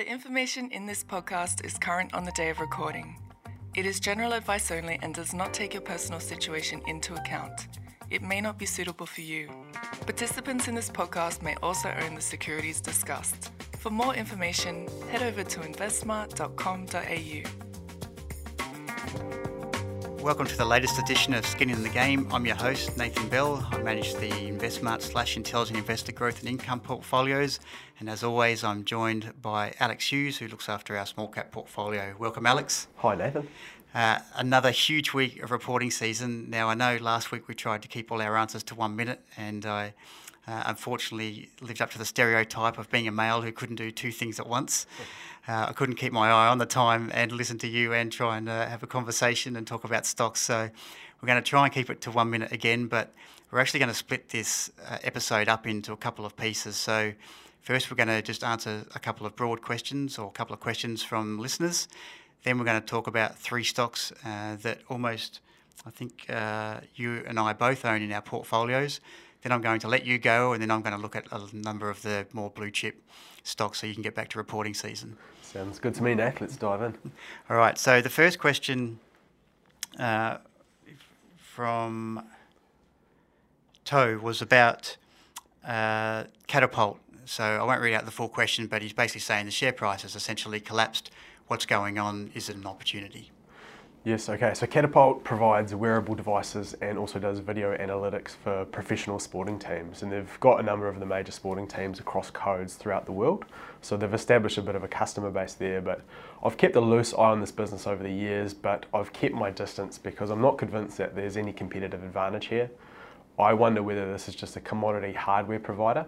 The information in this podcast is current on the day of recording. It is general advice only and does not take your personal situation into account. It may not be suitable for you. Participants in this podcast may also own the securities discussed. For more information, head over to investsmart.com.au. Welcome to the latest edition of Skin in the Game. I'm your host, Nathan Bell. I manage the InvestSMART slash Intelligent Investor Growth and Income portfolios. And as always, I'm joined by Alex Hughes, who looks after our small cap portfolio. Welcome, Alex. Hi, Nathan. Uh, another huge week of reporting season. Now, I know last week we tried to keep all our answers to one minute, and I uh, unfortunately lived up to the stereotype of being a male who couldn't do two things at once. Uh, I couldn't keep my eye on the time and listen to you and try and uh, have a conversation and talk about stocks. So we're going to try and keep it to one minute again, but we're actually going to split this uh, episode up into a couple of pieces. So first, we're going to just answer a couple of broad questions or a couple of questions from listeners. Then we're going to talk about three stocks uh, that almost, I think, uh, you and I both own in our portfolios. Then I'm going to let you go, and then I'm going to look at a number of the more blue chip stocks so you can get back to reporting season. Sounds good to me, Nat. Let's dive in. All right. So the first question uh, from Toe was about uh, Catapult. So I won't read out the full question, but he's basically saying the share price has essentially collapsed. What's going on? Is it an opportunity? Yes, okay. So Catapult provides wearable devices and also does video analytics for professional sporting teams. And they've got a number of the major sporting teams across codes throughout the world. So they've established a bit of a customer base there. But I've kept a loose eye on this business over the years, but I've kept my distance because I'm not convinced that there's any competitive advantage here. I wonder whether this is just a commodity hardware provider.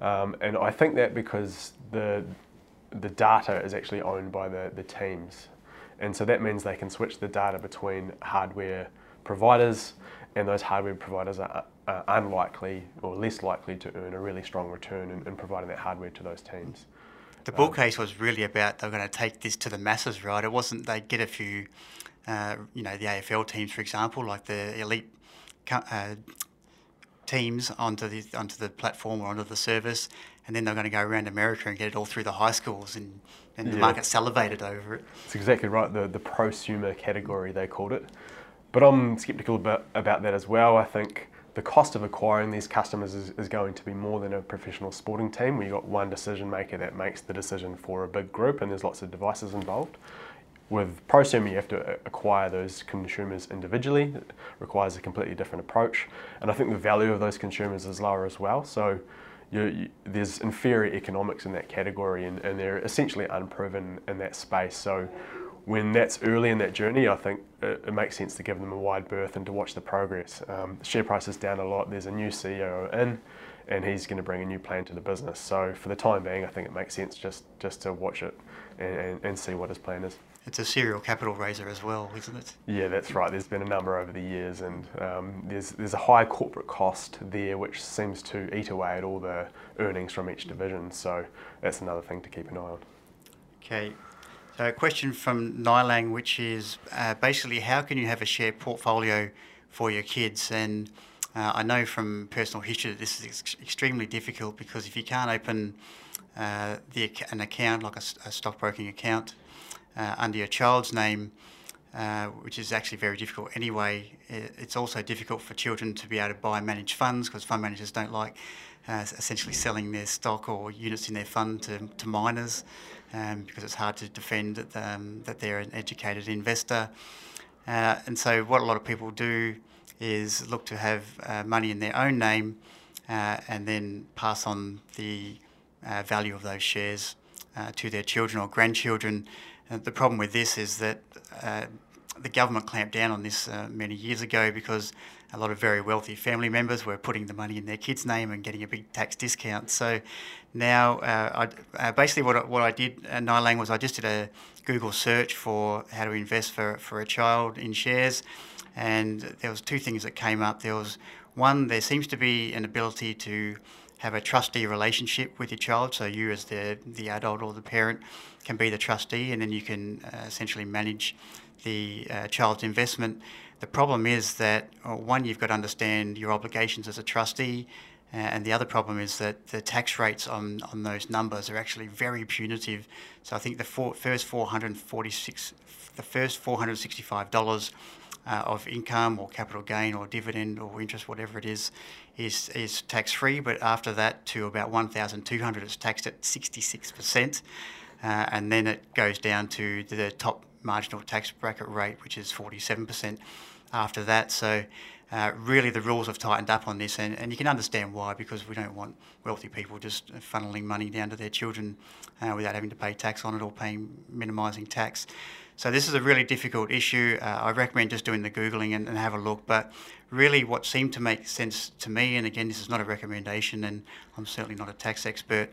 Um, and I think that because the the data is actually owned by the, the teams and so that means they can switch the data between hardware providers, and those hardware providers are, are unlikely or less likely to earn a really strong return in, in providing that hardware to those teams. The bull um, case was really about they were going to take this to the masses, right? It wasn't they get a few, uh, you know, the AFL teams, for example, like the elite uh, teams onto the onto the platform or onto the service, and then they're going to go around America and get it all through the high schools, and, and the market salivated over it. That's exactly right. The the prosumer category they called it, but I'm sceptical about about that as well. I think the cost of acquiring these customers is, is going to be more than a professional sporting team where you've got one decision maker that makes the decision for a big group and there's lots of devices involved. With prosumer, you have to uh, acquire those consumers individually. It requires a completely different approach. And I think the value of those consumers is lower as well. So you, there's inferior economics in that category and, and they're essentially unproven in that space. So when that's early in that journey, I think it, it, makes sense to give them a wide berth and to watch the progress. Um, share price is down a lot. There's a new CEO in, and he's going to bring a new plan to the business. So for the time being, I think it makes sense just just to watch it and, and, and see what his plan is. It's a serial capital raiser as well, isn't it? Yeah, that's right. There's been a number over the years, and um, there's there's a high corporate cost there, which seems to eat away at all the earnings from each division. So that's another thing to keep an eye on. Okay. So a question from Nylang, which is uh, basically how can you have a share portfolio for your kids? And uh, I know from personal history that this is ex- extremely difficult because if you can't open uh, the, an account like a, a stockbroking account uh, under your child's name, uh, which is actually very difficult anyway. It's also difficult for children to be able to buy managed funds because fund managers don't like uh, essentially selling their stock or units in their fund to, to minors um, because it's hard to defend that, um, that they're an educated investor. Uh, and so, what a lot of people do is look to have uh, money in their own name uh, and then pass on the uh, value of those shares to their children or grandchildren uh, the problem with this is that uh, the government clamped down on this uh, many years ago because a lot of very wealthy family members were putting the money in their kids' name and getting a big tax discount. So now, uh, I, uh, basically, what I, what I did, uh, Nylang, was I just did a Google search for how to invest for, for a child in shares, and there was two things that came up. There was one, there seems to be an ability to have a trustee relationship with your child. So you, as the the adult or the parent, can be the trustee, and then you can uh, essentially manage the uh, child's investment. The problem is that uh, one, you've got to understand your obligations as a trustee. Uh, and the other problem is that the tax rates on, on those numbers are actually very punitive. So I think the four, first 446, the first 465 dollars uh, of income or capital gain or dividend or interest, whatever it is, is is tax free. But after that, to about 1,200, it's taxed at 66%, uh, and then it goes down to the top marginal tax bracket rate, which is 47% after that. So uh, really the rules have tightened up on this, and, and you can understand why, because we don't want wealthy people just funneling money down to their children uh, without having to pay tax on it or paying minimising tax. So this is a really difficult issue. Uh, I recommend just doing the googling and, and, have a look. But really, what seemed to make sense to me, and again, this is not a recommendation, and I'm certainly not a tax expert,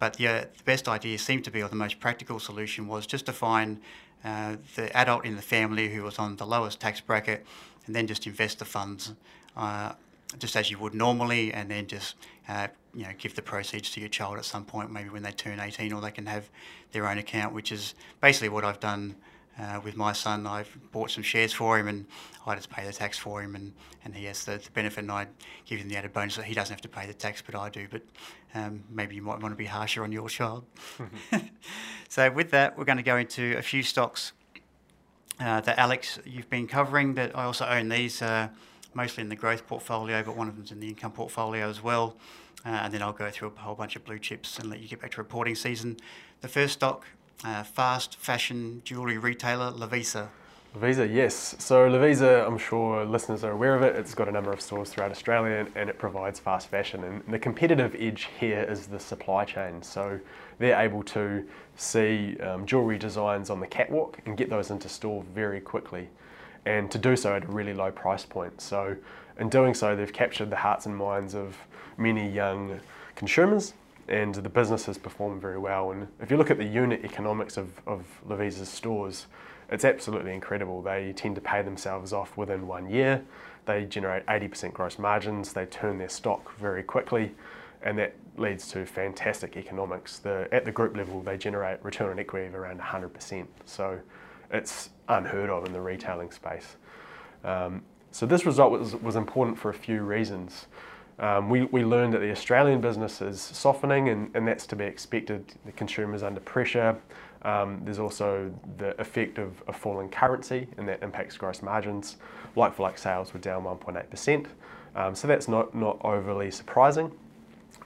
but the, the best idea seemed to be, or the most practical solution was just to find uh, the adult in the family who was on the lowest tax bracket and then just invest the funds uh, just as you would normally, and then just uh, you know give the proceeds to your child at some point, maybe when they turn 18, or they can have their own account, which is basically what I've done. Uh, with my son, I've bought some shares for him, and I just pay the tax for him, and, and he has the, the benefit, and I give him the added bonus that he doesn't have to pay the tax, but I do. But um, maybe you might want to be harsher on your child. Mm-hmm. so with that, we're going to go into a few stocks uh, that Alex you've been covering. That I also own these uh, mostly in the growth portfolio, but one of them's in the income portfolio as well. Uh, and then I'll go through a whole bunch of blue chips and let you get back to reporting season. The first stock, uh, fast fashion jewellery retailer Lovisa. Lovisa, yes. So Lovisa, I'm sure listeners are aware of it. It's got a number of stores throughout Australia and it provides fast fashion. And the competitive edge here is the supply chain. So they're able to see um, jewellery designs on the catwalk and get those into store very quickly and to do so at a really low price point. So in doing so, they've captured the hearts and minds of many young consumers and the business has performed very well. And if you look at the unit economics of, of Lovisa's stores, it's absolutely incredible. They tend to pay themselves off within one year. They generate 80% gross margins. They turn their stock very quickly and that leads to fantastic economics. The, at the group level, they generate return on equity of around 100%. So it's unheard of in the retailing space. Um, so this result was, was important for a few reasons. Um, we, we learned that the Australian business is softening, and, and that's to be expected. The consumer's under pressure. Um, there's also the effect of a falling currency, and that impacts gross margins. Like for like sales were down 1.8%. Um, so that's not, not overly surprising.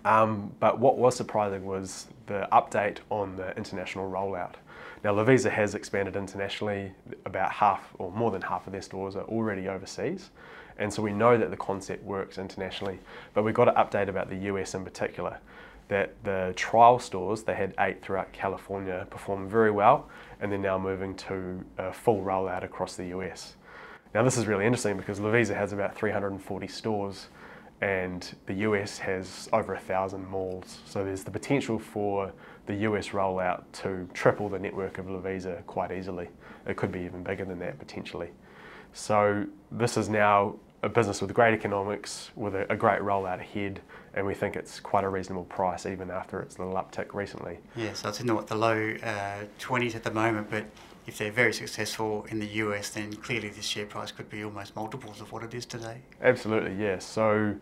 Um, but what was surprising was the update on the international rollout. Now, Lovisa has expanded internationally. About half or more than half of their stores are already overseas. And so we know that the concept works internationally. But we've got an update about the US in particular that the trial stores, they had eight throughout California, performed very well, and they're now moving to a full rollout across the US. Now, this is really interesting because Lovisa has about 340 stores and the US has over a thousand malls. So there's the potential for the US rollout to triple the network of Lovisa quite easily. It could be even bigger than that potentially. So this is now a business with great economics, with a, a, great rollout ahead, and we think it's quite a reasonable price even after its little uptick recently. Yeah, so it's in the, what, the low uh, 20s at the moment, but if they're very successful in the US, then clearly this share price could be almost multiples of what it is today. Absolutely, yes. So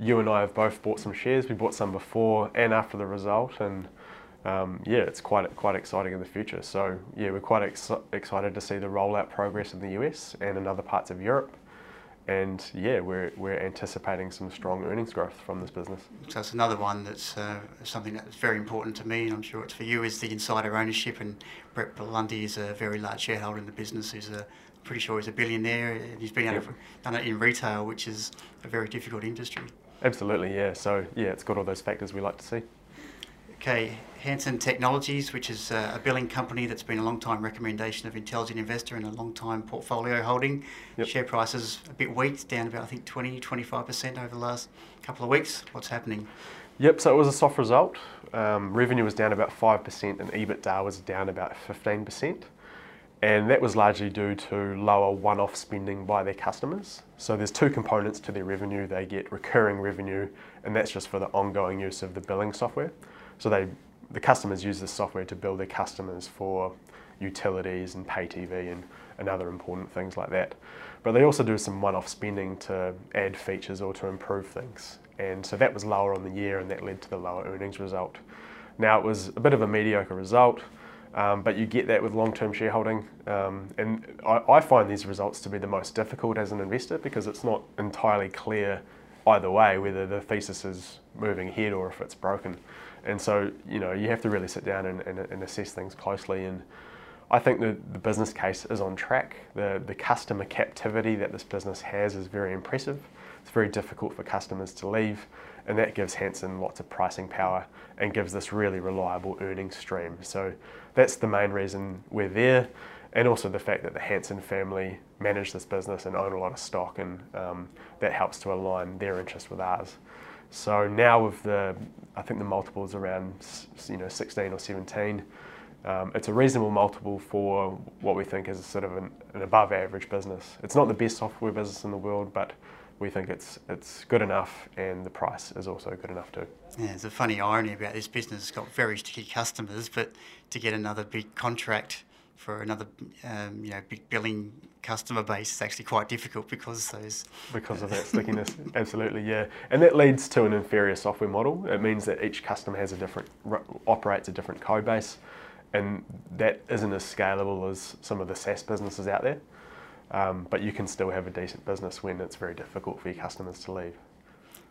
you and I have both bought some shares. We bought some before and after the result, and um, yeah, it's quite quite exciting in the future. So yeah, we're quite ex- excited to see the rollout progress in the US and in other parts of Europe and yeah, we're, we're anticipating some strong earnings growth from this business. So it's another one that's uh, something that's very important to me, and I'm sure it's for you, is the insider ownership. And Brett Blundy is a very large shareholder in the business. He's a pretty sure he's a billionaire, and he's been yep. done it in retail, which is a very difficult industry. Absolutely, yeah. So yeah, it's got all those factors we like to see. Okay, Hansen Technologies, which is uh, a billing company that's been a long time recommendation of Intelligent Investor and a long time portfolio holding. Yep. Share is a bit weak, down about I think 20, 25% over the last couple of weeks. What's happening? Yep, so it was a soft result. Um, revenue was down about 5% and EBITDA was down about 15%. And that was largely due to lower one off spending by their customers. So there's two components to their revenue. They get recurring revenue, and that's just for the ongoing use of the billing software. So they, the customers use this software to bill their customers for utilities and pay TV and, and other important things like that. But they also do some one-off spending to add features or to improve things. And so that was lower on the year and that led to the lower earnings result. Now it was a bit of a mediocre result, um, but you get that with long term shareholding. Um, and I, I find these results to be the most difficult as an investor because it's not entirely clear either way whether the thesis is moving ahead or if it's broken. And so, you know, you have to really sit down and, and, and assess things closely. And I think the, the business case is on track. The, the customer captivity that this business has is very impressive. It's very difficult for customers to leave, and that gives Hansen lots of pricing power and gives this really reliable earnings stream. So that's the main reason we're there, and also the fact that the Hansen family manage this business and own a lot of stock, and um, that helps to align their interest with ours. So now with the, I think the multiple is around you know 16 or 17. Um, it's a reasonable multiple for what we think is sort of an, an, above average business. It's not the best software business in the world, but we think it's it's good enough, and the price is also good enough too. Yeah, there's a funny irony about this business. It's got very sticky customers, but to get another big contract for another, um, you know, big billing customer base is actually quite difficult because those because of that stickiness. Absolutely, yeah, and that leads to an inferior software model. It means that each customer has a different operates a different code base, and that isn't as scalable as some of the SaaS businesses out there. Um, but you can still have a decent business when it's very difficult for your customers to leave.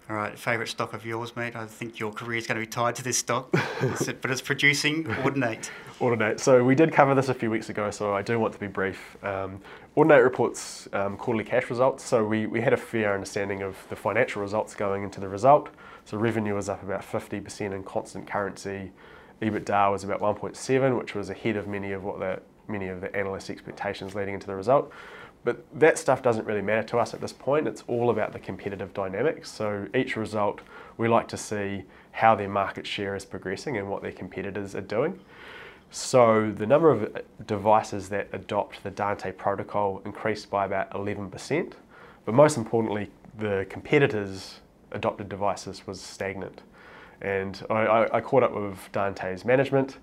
All right, favourite stock of yours, mate? I think your career is going to be tied to this stock, but it's producing Audinate. Audinate. So we did cover this a few weeks ago, so I do want to be brief. Um, Audinate reports um, quarterly cash results, so we, we had a fair understanding of the financial results going into the result. So revenue was up about 50% in constant currency. EBITDA was about 1.7, which was ahead of many of what the many of the analyst expectations leading into the result. But that stuff doesn't really matter to us at this point. It's all about the competitive dynamics. So each result, we like to see how their market share is progressing and what their competitors are doing. So the number of uh, devices that adopt the Dante protocol increased by about 11%. But most importantly, the competitors' adopted devices was stagnant. And I, I, I caught up with Dante's management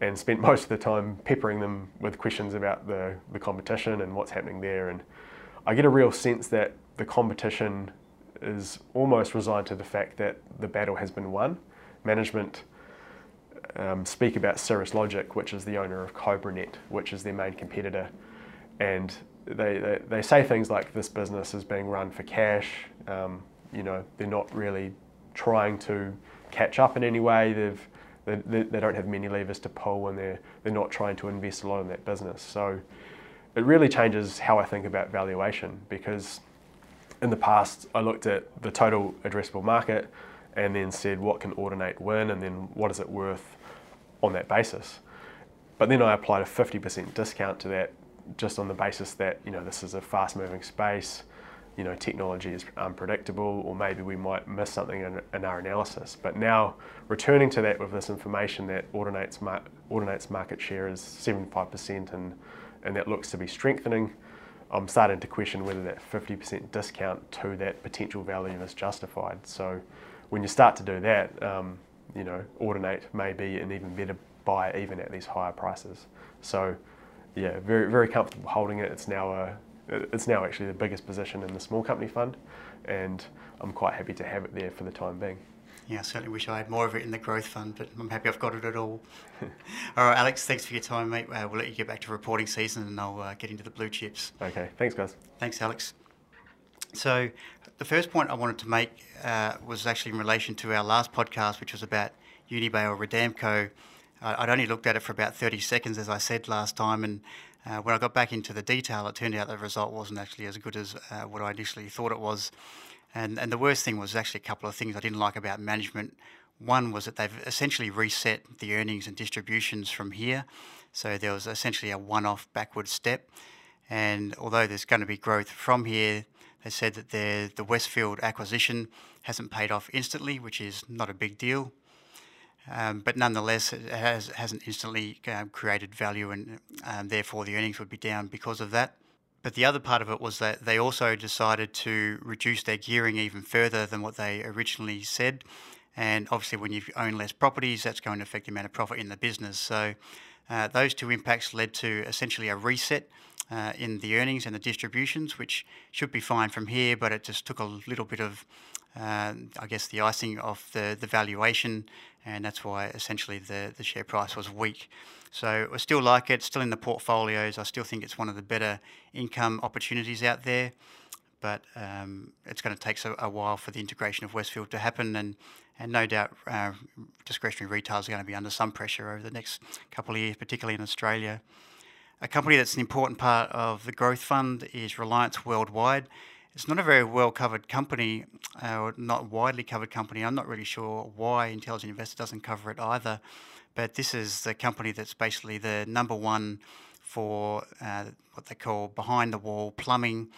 and spent most of the time peppering them with questions about the, the competition and what's happening there. And I get a real sense that the competition is almost resigned to the fact that the battle has been won. Management um, speak about Cirrus Logic, which is the owner of CobraNet, which is their main competitor, and they, they, they say things like this business is being run for cash. Um, you know, they're not really trying to catch up in any way. They've they, they, don't have many levers to pull and they're, they're not trying to invest a lot in that business. So it really changes how I think about valuation because in the past I looked at the total addressable market and then said what can Audinate win and then what is it worth on that basis. But then I applied a 50% discount to that just on the basis that you know this is a fast moving space you know, technology is unpredictable, or maybe we might miss something in, in our analysis. But now, returning to that with this information that Audinate's, mar- Audinate's market share is 75%, and, and that looks to be strengthening, I'm starting to question whether that 50% discount to that potential value is justified. So, when you start to do that, um, you know, Audinate may be an even better buy even at these higher prices. So, yeah, very very comfortable holding it. It's now a it's now actually the biggest position in the small company fund, and I'm quite happy to have it there for the time being. Yeah, I certainly wish I had more of it in the growth fund, but I'm happy I've got it at all. all right, Alex, thanks for your time, mate. Uh, we'll let you get back to reporting season and I'll uh, get into the blue chips. Okay, thanks, guys. Thanks, Alex. So, the first point I wanted to make uh, was actually in relation to our last podcast, which was about Unibail or Rodamco. I'd only looked at it for about 30 seconds, as I said last time, and uh, when I got back into the detail, it turned out the result wasn't actually as good as uh, what I initially thought it was. And, and the worst thing was actually a couple of things I didn't like about management. One was that they've essentially reset the earnings and distributions from here. So there was essentially a one off backward step. And although there's going to be growth from here, they said that the Westfield acquisition hasn't paid off instantly, which is not a big deal. Um, but nonetheless, it has, hasn't instantly um, created value, and um, therefore the earnings would be down because of that. But the other part of it was that they also decided to reduce their gearing even further than what they originally said. And obviously, when you own less properties, that's going to affect the amount of profit in the business. So Uh, those two impacts led to essentially a reset uh, in the earnings and the distributions, which should be fine from here, but it just took a little bit of, uh, I guess, the icing of the, the valuation, and that's why essentially the, the share price was weak. So I still like it, still in the portfolios. I still think it's one of the better income opportunities out there, but um, it's going to take a, a, while for the integration of Westfield to happen, and and no doubt uh, discretionary retail is going to be under some pressure over the next couple of years, particularly in Australia. A company that's an important part of the growth fund is Reliance Worldwide. It's not a very well covered company, uh, or not widely covered company. I'm not really sure why Intelligent Investor doesn't cover it either. But this is the company that's basically the number one for uh, what they call behind the wall plumbing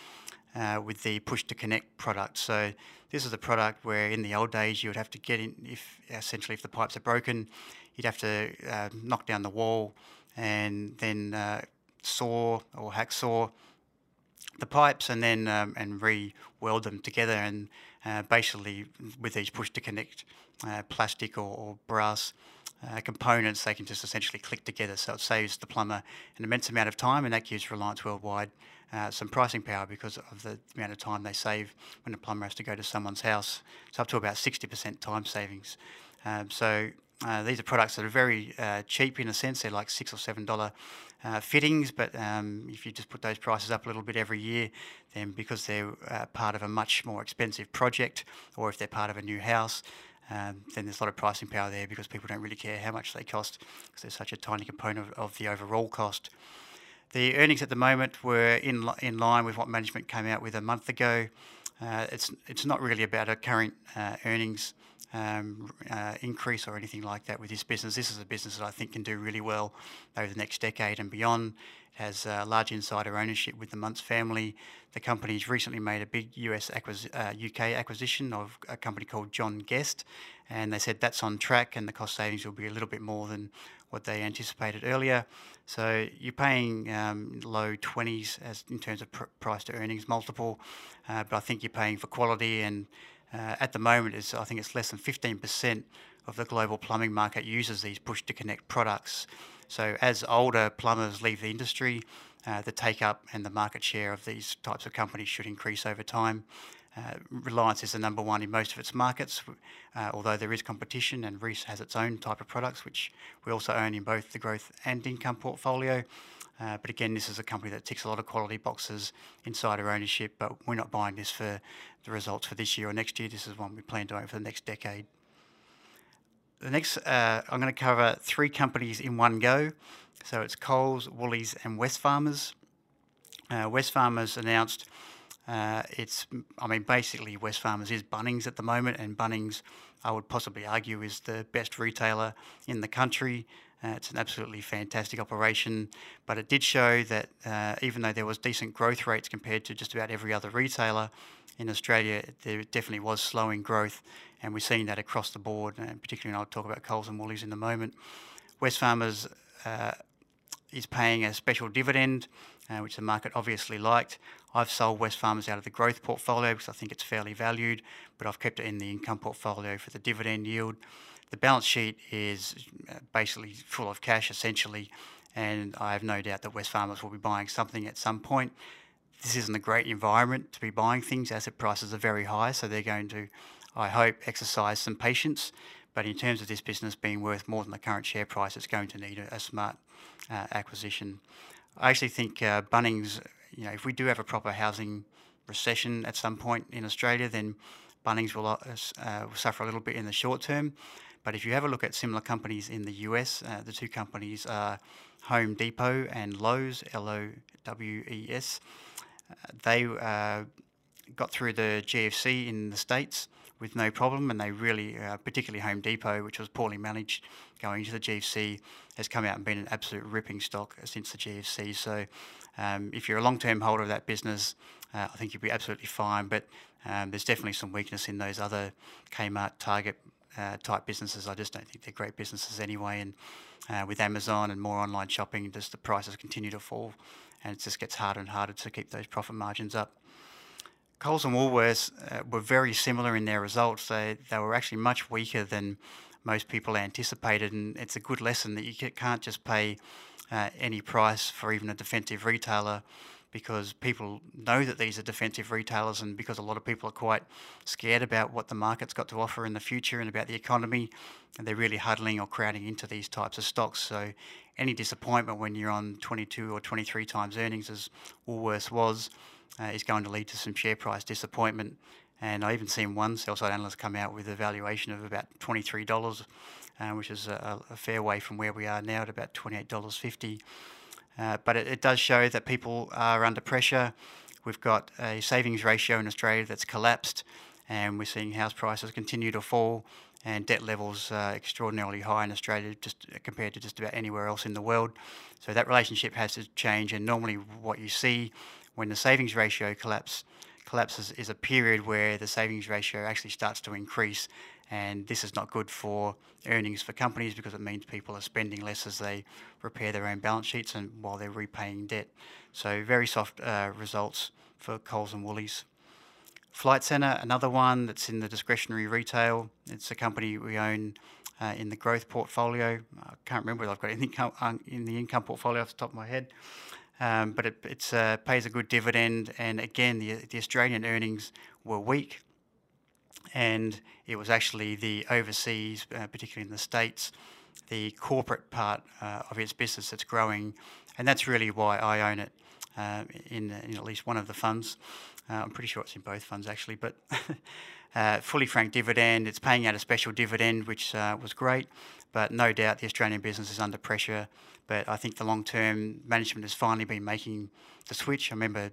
uh, with the push to connect product. So this is a product where in the old days you would have to get in if essentially if the pipes are broken, you'd have to uh, knock down the wall and then uh, saw or hacksaw the pipes and then um, and re-weld them together and uh, basically with these push to connect uh, plastic or, or brass uh, components they can just essentially click together so it saves the plumber an immense amount of time and that gives Reliance Worldwide uh, some pricing power because of the amount of time they save when a plumber has to go to someone's house. It's up to about 60% time savings. Um, so uh, these are products that are very uh, cheap in a sense. They're like six or seven dollar uh, fittings, but um, if you just put those prices up a little bit every year, then because they're uh, part of a much more expensive project, or if they're part of a new house, um, then there's a lot of pricing power there because people don't really care how much they cost because they're such a tiny component of, of the overall cost. The earnings at the moment were in in line with what management came out with a month ago. Uh, it's it's not really about a current uh, earnings um, uh, increase or anything like that with this business. This is a business that I think can do really well over the next decade and beyond. It has uh, large insider ownership with the Muntz family. The company's recently made a big US acquis- uh, UK acquisition of a company called John Guest, and they said that's on track and the cost savings will be a little bit more than what they anticipated earlier. So you're paying um, low 20s as in terms of pr- price to earnings multiple, uh, but I think you're paying for quality and uh, at the moment, it's, I think it's less than 15% of the global plumbing market uses these push to connect products. So as older plumbers leave the industry, uh, the take up and the market share of these types of companies should increase over time. Uh, Reliance is the number one in most of its markets, uh, although there is competition, and Reece has its own type of products, which we also own in both the growth and income portfolio. Uh, but again, this is a company that ticks a lot of quality boxes, insider ownership, but we're not buying this for the results for this year or next year. This is one we plan to own for the next decade. The next, uh, I'm going to cover three companies in one go. So it's Coles, Woolies, and Wesfarmers. Uh, Wesfarmers announced uh, it's, I mean, basically Wesfarmers is Bunnings at the moment, and Bunnings, I would possibly argue, is the best retailer in the country. Uh, it's an absolutely fantastic operation, but it did show that uh, even though there was decent growth rates compared to just about every other retailer in Australia, there definitely was slowing growth, and we're seeing that across the board. And particularly, and I'll talk about Coles and Woolies in a moment. Wesfarmers uh, is paying a special dividend, uh, which the market obviously liked. I've sold Wesfarmers out of the growth portfolio because I think it's fairly valued, but I've kept it in the income portfolio for the dividend yield. The balance sheet is uh, basically full of cash essentially, and I have no doubt that Wesfarmers will be buying something at some point. This isn't a great environment to be buying things. Asset prices are very high, so they're going to, I hope, exercise some patience. But in terms of this business being worth more than the current share price, it's going to need a, a smart uh, acquisition. I actually think uh, Bunnings, you know, if we do have a proper housing recession at some point in Australia, then Bunnings will, uh, uh will suffer a little bit in the short term. But if you have a look at similar companies in the US, uh, the two companies are Home Depot and Lowe's, L O W E S. Uh, they uh, got through the GFC in the States with no problem, and they really, particularly Home Depot, which was poorly managed going into the GFC, has come out and been an absolute ripping stock since the GFC. So, um, if you're a long-term holder of that business, uh, I think you'll be absolutely fine. But um, there's definitely some weakness in those other Kmart, Target, uh, type businesses. I just don't think they're great businesses anyway. And uh, with Amazon and more online shopping, just the prices continue to fall, and it just gets harder and harder to keep those profit margins up. Coles and Woolworths uh, were very similar in their results. They they were actually much weaker than most people anticipated. And it's a good lesson that you can't just pay uh, any price for even a defensive retailer because people know that these are defensive retailers and because a lot of people are quite scared about what the market's got to offer in the future and about the economy and they're really huddling or crowding into these types of stocks so any disappointment when you're on 22 or 23 times earnings as Woolworths was uh, is going to lead to some share price disappointment and I even seen one sell side analyst come out with a valuation of about $23 uh, which is a, a fair way from where we are now at about $28.50 uh, but it, it, does show that people are under pressure. We've got a savings ratio in Australia that's collapsed, and we're seeing house prices continue to fall, and debt levels are extraordinarily high in Australia, just compared to just about anywhere else in the world. So that relationship has to change, and normally what you see when the savings ratio collapse, collapses is a period where the savings ratio actually starts to increase and this is not good for earnings for companies because it means people are spending less as they repair their own balance sheets and while they're repaying debt. So very soft uh, results for Coles and Woolies. Flight Centre, another one that's in the discretionary retail. It's a company we own uh, in the growth portfolio. I can't remember whether I've got anything uh, in the income portfolio off the top of my head. Um, but it uh, pays a good dividend, and again, the, the Australian earnings were weak and it was actually the overseas, uh, particularly in the States, the corporate part uh, of its business that's growing, and that's really why I own it uh, in, in, at least one of the funds. Uh, I'm pretty sure it's in both funds actually, but uh, fully franked dividend. It's paying out a special dividend, which was great, but no doubt the Australian business is under pressure. But I think the long term management has finally been making the switch. I remember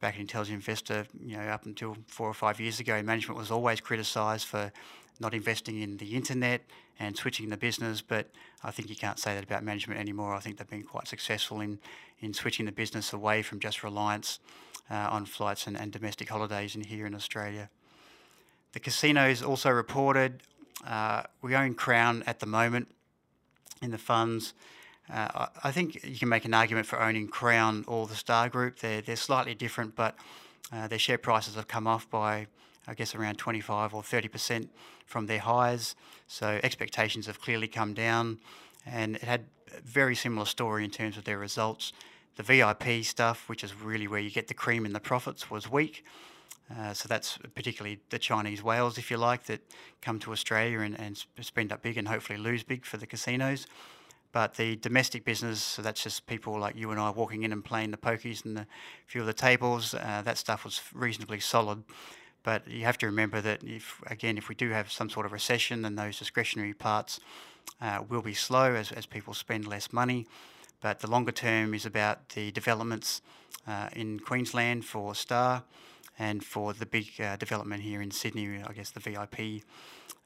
back in Intelligent Investor, you know, up until four or five years ago, management was always criticised for not investing in the internet and switching the business. But I think you can't say that about management anymore. I think they've been quite successful in, in switching the business away from just reliance uh, on flights and, and domestic holidays in here in Australia. The casinos also reported. Uh, we own Crown at the moment in the funds. Uh, I think you can make an argument for owning Crown or the Star Group. They're, they're slightly different, but uh, their share prices have come off by, I guess, around 25 or 30% from their highs. So expectations have clearly come down, and it had a very similar story in terms of their results. The VIP stuff, which is really where you get the cream in the profits, was weak. Uh, so that's particularly the Chinese whales, if you like, that come to Australia and, and spend up big and hopefully lose big for the casinos. But the domestic business, so that's just people like you and I walking in and playing the pokies and a few of the tables, uh, that stuff was reasonably solid. But you have to remember that if, again, if we do have some sort of recession, then those discretionary parts uh, will be slow as, as people spend less money. But the longer term is about the developments uh, in Queensland for Star and for the big uh, development here in Sydney, I guess the VIP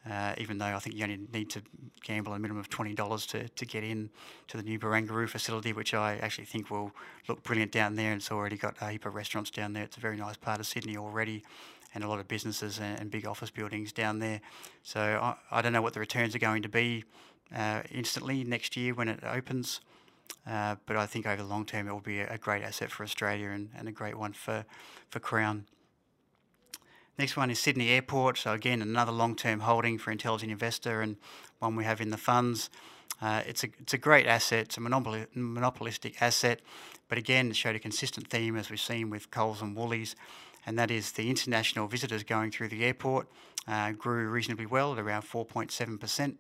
uh, even though I think you only need to gamble a minimum of $20 to, to get in to the new Barangaroo facility, which I actually think will look brilliant down there. It's already got a heap of restaurants down there. It's a very nice part of Sydney already and a lot of businesses and, and big office buildings down there. So I, I, don't know what the returns are going to be uh, instantly next year when it opens. Uh, but I think over the long term it will be a, a great asset for Australia and, and a great one for, for Crown. Next one is Sydney Airport. So again, another long-term holding for Intelligent Investor and one we have in the funds. Uh, it's a it's a great asset. It's a monopolistic asset, but again, it showed a consistent theme as we've seen with Coles and Woolies, and that is the international visitors going through the airport uh, grew reasonably well at around 4.7 percent.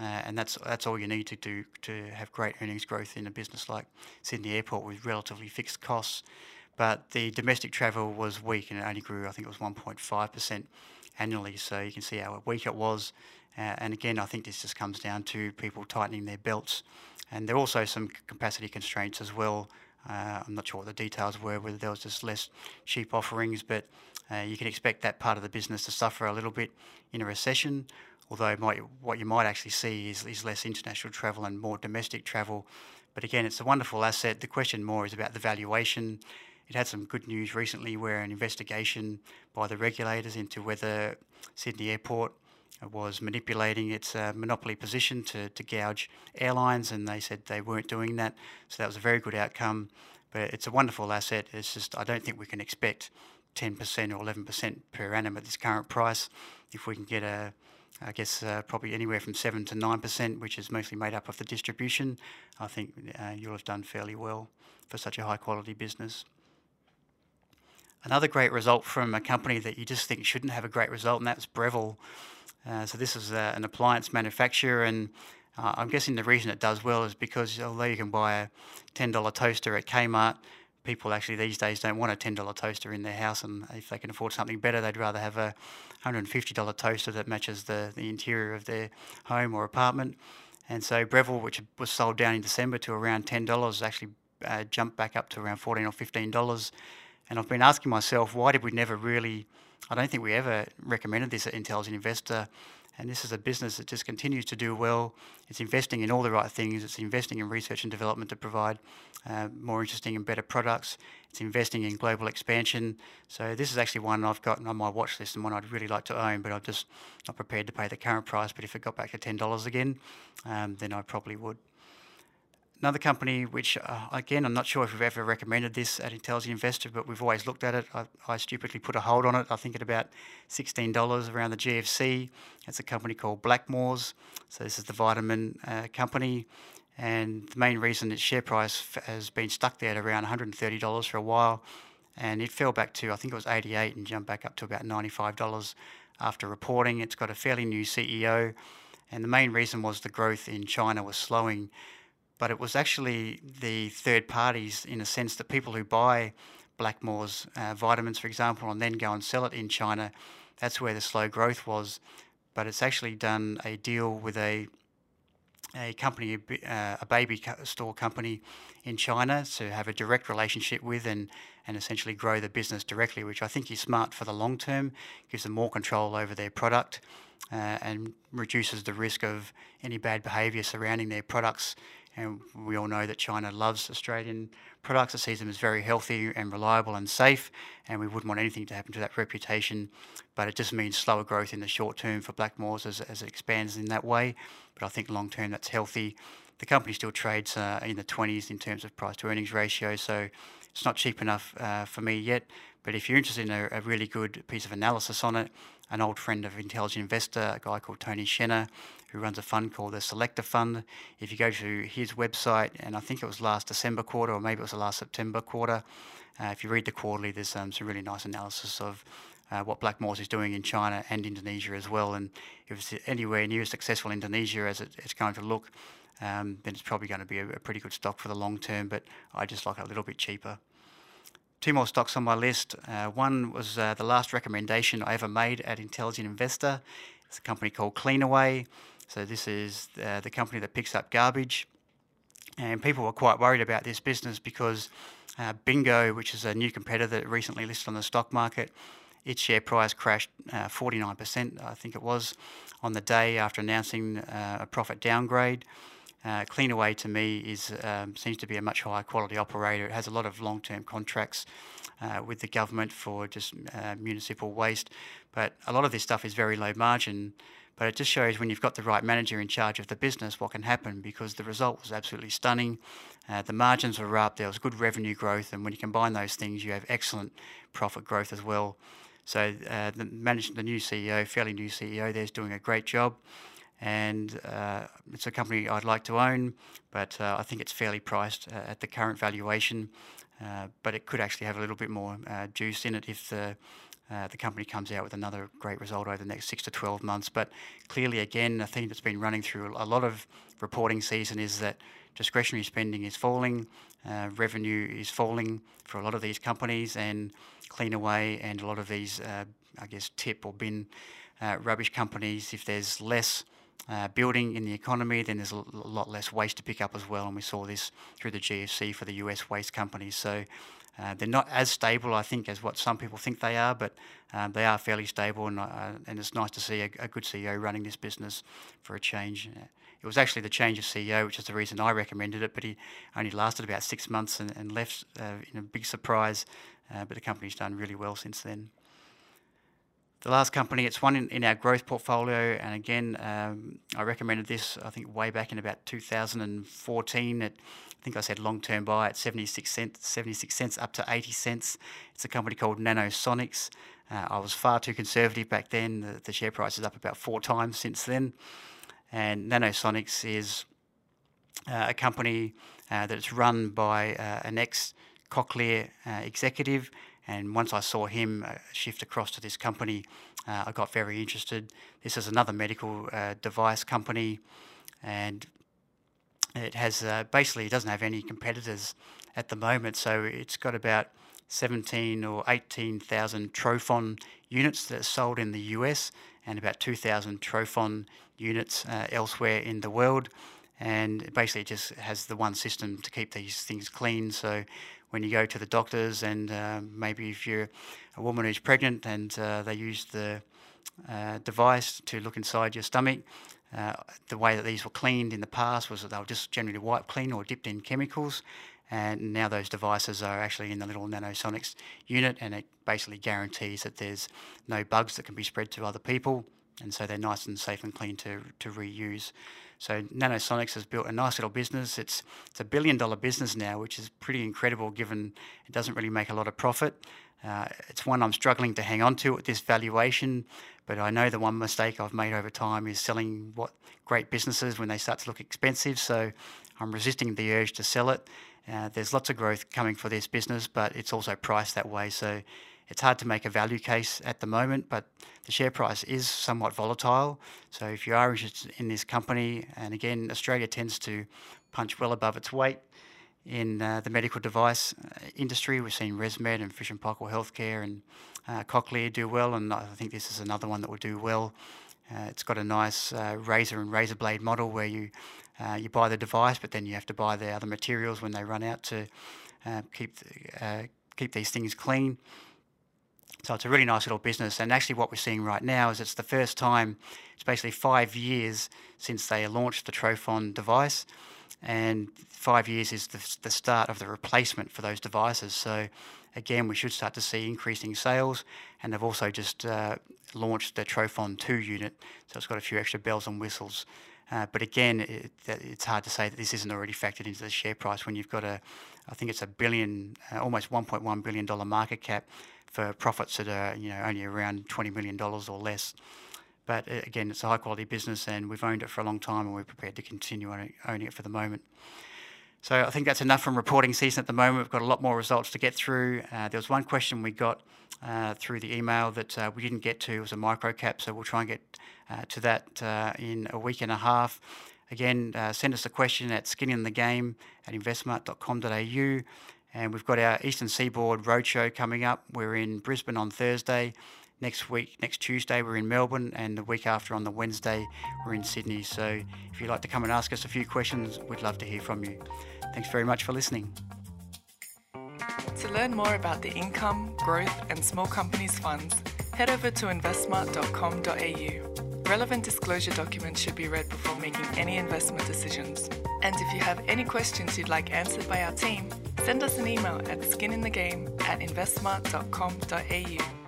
Uh, and that's that's all you need to do to have great earnings growth in a business like Sydney Airport with relatively fixed costs but the domestic travel was weak and it only grew, I think it was 1.5% annually. So you can see how weak it was. Uh, and again, I think this just comes down to people tightening their belts. And there are also some capacity constraints as well. Uh, I'm not sure what the details were, whether there was just less cheap offerings, but uh, you can expect that part of the business to suffer a little bit in a recession. Although might, what you might actually see is, is less international travel and more domestic travel. But again, it's a wonderful asset. The question more is about the valuation it had some good news recently where an investigation by the regulators into whether Sydney Airport was manipulating its uh, monopoly position to, to gouge airlines, and they said they weren't doing that. So that was a very good outcome. But it's a wonderful asset. It's just, I don't think we can expect 10% or 11% per annum at this current price. If we can get a, I guess uh, probably anywhere from 7 to 9%, which is mostly made up of the distribution. I think uh, you'll have done fairly well for such a high quality business. Another great result from a company that you just think shouldn't have a great result, and that's Breville. Uh, so this is uh, an appliance manufacturer, and uh, I'm guessing the reason it does well is because although you can buy a $10 toaster at Kmart, people actually these days don't want a $10 toaster in their house, and if they can afford something better, they'd rather have a $150 toaster that matches the, the interior of their home or apartment. And so Breville, which was sold down in December to around $10, actually uh, jumped back up to around 14 or $15 and I've been asking myself, why did we never really, I don't think we ever recommended this at Intelligent Investor. And this is a business that just continues to do well. It's investing in all the right things. It's investing in research and development to provide uh, more interesting and better products. It's investing in global expansion. So this is actually one I've got on my watch list and one I'd really like to own, but I'm just not prepared to pay the current price. But if it got back to $10 again, um, then I probably would. Another company, which uh, again, I'm not sure if we've ever recommended this at Intelligent Investor, but we've always looked at it. I, I stupidly put a hold on it. I think at about $16 around the GFC. It's a company called Blackmores. So this is the vitamin uh, company. And the main reason its share price has been stuck there at around $130 for a while. And it fell back to, I think it was 88 and jumped back up to about $95 after reporting. It's got a fairly new CEO. And the main reason was the growth in China was slowing but it was actually the third parties in a sense that people who buy Blackmores uh, vitamins, for example, and then go and sell it in China. That's where the slow growth was. But it's actually done a deal with a a company, uh, a baby store company in China to have a direct relationship with and, and essentially grow the business directly, which I think is smart for the long term, gives them more control over their product uh, and reduces the risk of any bad behaviour surrounding their products and we all know that China loves Australian products. It sees them as very healthy and reliable and safe, and we wouldn't want anything to happen to that reputation. But it just means slower growth in the short term for Blackmores as, as it expands in that way. But I think long term that's healthy. The company still trades uh, in the 20s in terms of price to earnings ratio, so it's not cheap enough uh, for me yet. But if you're interested in a, a really good piece of analysis on it, an old friend of Intelligent Investor, a guy called Tony Scenna, who runs a fund called the Selector Fund. If you go to his website, and I think it was last December quarter or maybe it was the last September quarter, uh, if you read the quarterly, there's um, some really nice analysis of uh, what Blackmores is doing in China and Indonesia as well. And if it's anywhere near as successful in Indonesia as it, it's going to look, um, then it's probably going to be a, a pretty good stock for the long term. But I just like it a little bit cheaper two more stocks on my list. Uh, one was uh, the last recommendation I ever made at Intelligent Investor. It's a company called Cleanaway. So this is uh, the company that picks up garbage. And people were quite worried about this business because uh, Bingo, which is a new competitor that recently listed on the stock market, its share price crashed 49%, uh, I think it was, on the day after announcing uh, a profit downgrade. Uh, Cleanaway to me is um, seems to be a much higher quality operator. It has a lot of long-term contracts uh, with the government for just municipal waste, but a lot of this stuff is very low margin. But it just shows when you've got the right manager in charge of the business what can happen because the result was absolutely stunning. Uh, the margins were up, there was good revenue growth, and when you combine those things, you have excellent profit growth as well. So uh, the, the new CEO, fairly new CEO, there is doing a great job and uh, it's a company I'd like to own, but uh, I think it's fairly priced uh, at the current valuation. Uh, but it could actually have a little bit more uh, juice in it if the uh, the company comes out with another great result over the next six to 12 months. But clearly, again, a theme that's been running through a lot of reporting season is that discretionary spending is falling, uh, revenue is falling for a lot of these companies, and Cleanaway and a lot of these, uh, I guess, tip or bin uh, rubbish companies, if there's less uh, building in the economy, then there's a lot less waste to pick up as well. And we saw this through the GFC for the US waste companies. So uh, they're not as stable, I think, as what some people think they are, but um, they are fairly stable. And, uh, and it's nice to see a, a, good CEO running this business for a change. Uh, it was actually the change of CEO, which is the reason I recommended it, but he only lasted about six months and, and left in a big surprise. But the company's done really well since then. The last company, it's one in, in our growth portfolio, and again, um, I recommended this I think way back in about 2014. At, I think I said long-term buy at 76 cents, 76 cents up to 80 cents. It's a company called Nanosonics. Uh, I was far too conservative back then. The, the, share price is up about four times since then. And Nanosonics is uh, a company uh, that's run by uh, an ex Cochlear uh, executive. And once I saw him uh, shift across to this company, I got very interested. This is another medical device company, and it has basically it doesn't have any competitors at the moment. So it's got about 17 or 18,000 Trophon units that are sold in the US and about 2,000 Trophon units uh, elsewhere in the world. And basically, it just has the one system to keep these things clean. So when you go to the doctors, and uh, maybe if you're a woman who's pregnant and uh, they use the uh, device to look inside your stomach, uh, the way that these were cleaned in the past was that they were just generally wiped clean or dipped in chemicals and now those devices are actually in the little nanosonics unit and it basically guarantees that there's no bugs that can be spread to other people and so they're nice and safe and clean to, to reuse. So Nanosonics has built a nice little business. It's it's a billion dollar business now, which is pretty incredible given it doesn't really make a lot of profit. Uh, it's one I'm struggling to hang on to at this valuation, but I know the one mistake I've made over time is selling what great businesses when they start to look expensive. So I'm resisting the urge to sell it. Uh, there's lots of growth coming for this business, but it's also priced that way. So it's hard to make a value case at the moment, but the share price is somewhat volatile. So if you are interested in this company, and again, Australia tends to punch well above its weight in uh, the medical device uh, industry. We've seen ResMed and Fisher & Paykel Healthcare and uh, Cochlear do well, and I think this is another one that will do well. Uh, it's got a nice uh, razor and razor blade model where you uh, you buy the device, but then you have to buy the other materials when they run out to keep keep these things clean. So it's a really nice little business. And actually, what we're seeing right now is it's the first time. It's basically five years since they launched the Trophon device, and five years is the, the start of the replacement for those devices. So again, we should start to see increasing sales. And they've also just uh, launched the Trophon 2 unit, so it's got a few extra bells and whistles. Uh, but again, it, it's hard to say that this isn't already factored into the share price when you've got a, I think it's a billion, uh, almost 1.1 billion dollar market cap for profits that are you know only around 20 million dollars or less. But uh, again, it's a high quality business, and we've owned it for a long time, and we're prepared to continue owning it for the moment. So I think that's enough from reporting season at the moment. We've got a lot more results to get through. Uh, there was one question we got uh, through the email that uh, we didn't get to. It was a micro cap, so we'll try and get uh, to that uh, in a week and a half. Again, uh, send us a question at skininthegame at investsmart.com.au. And we've got our Eastern Seaboard Roadshow coming up. We're in Brisbane on Thursday. Next week, next Tuesday, we're in Melbourne, and the week after, on the Wednesday, we're in Sydney. So if you'd like to come and ask us a few questions, we'd love to hear from you. Thanks very much for listening. To learn more about the income, growth, and small companies funds, head over to investsmart.com.au. Relevant disclosure documents should be read before making any investment decisions. And if you have any questions you'd like answered by our team, send us an email at skininthegame at investsmart.com.au.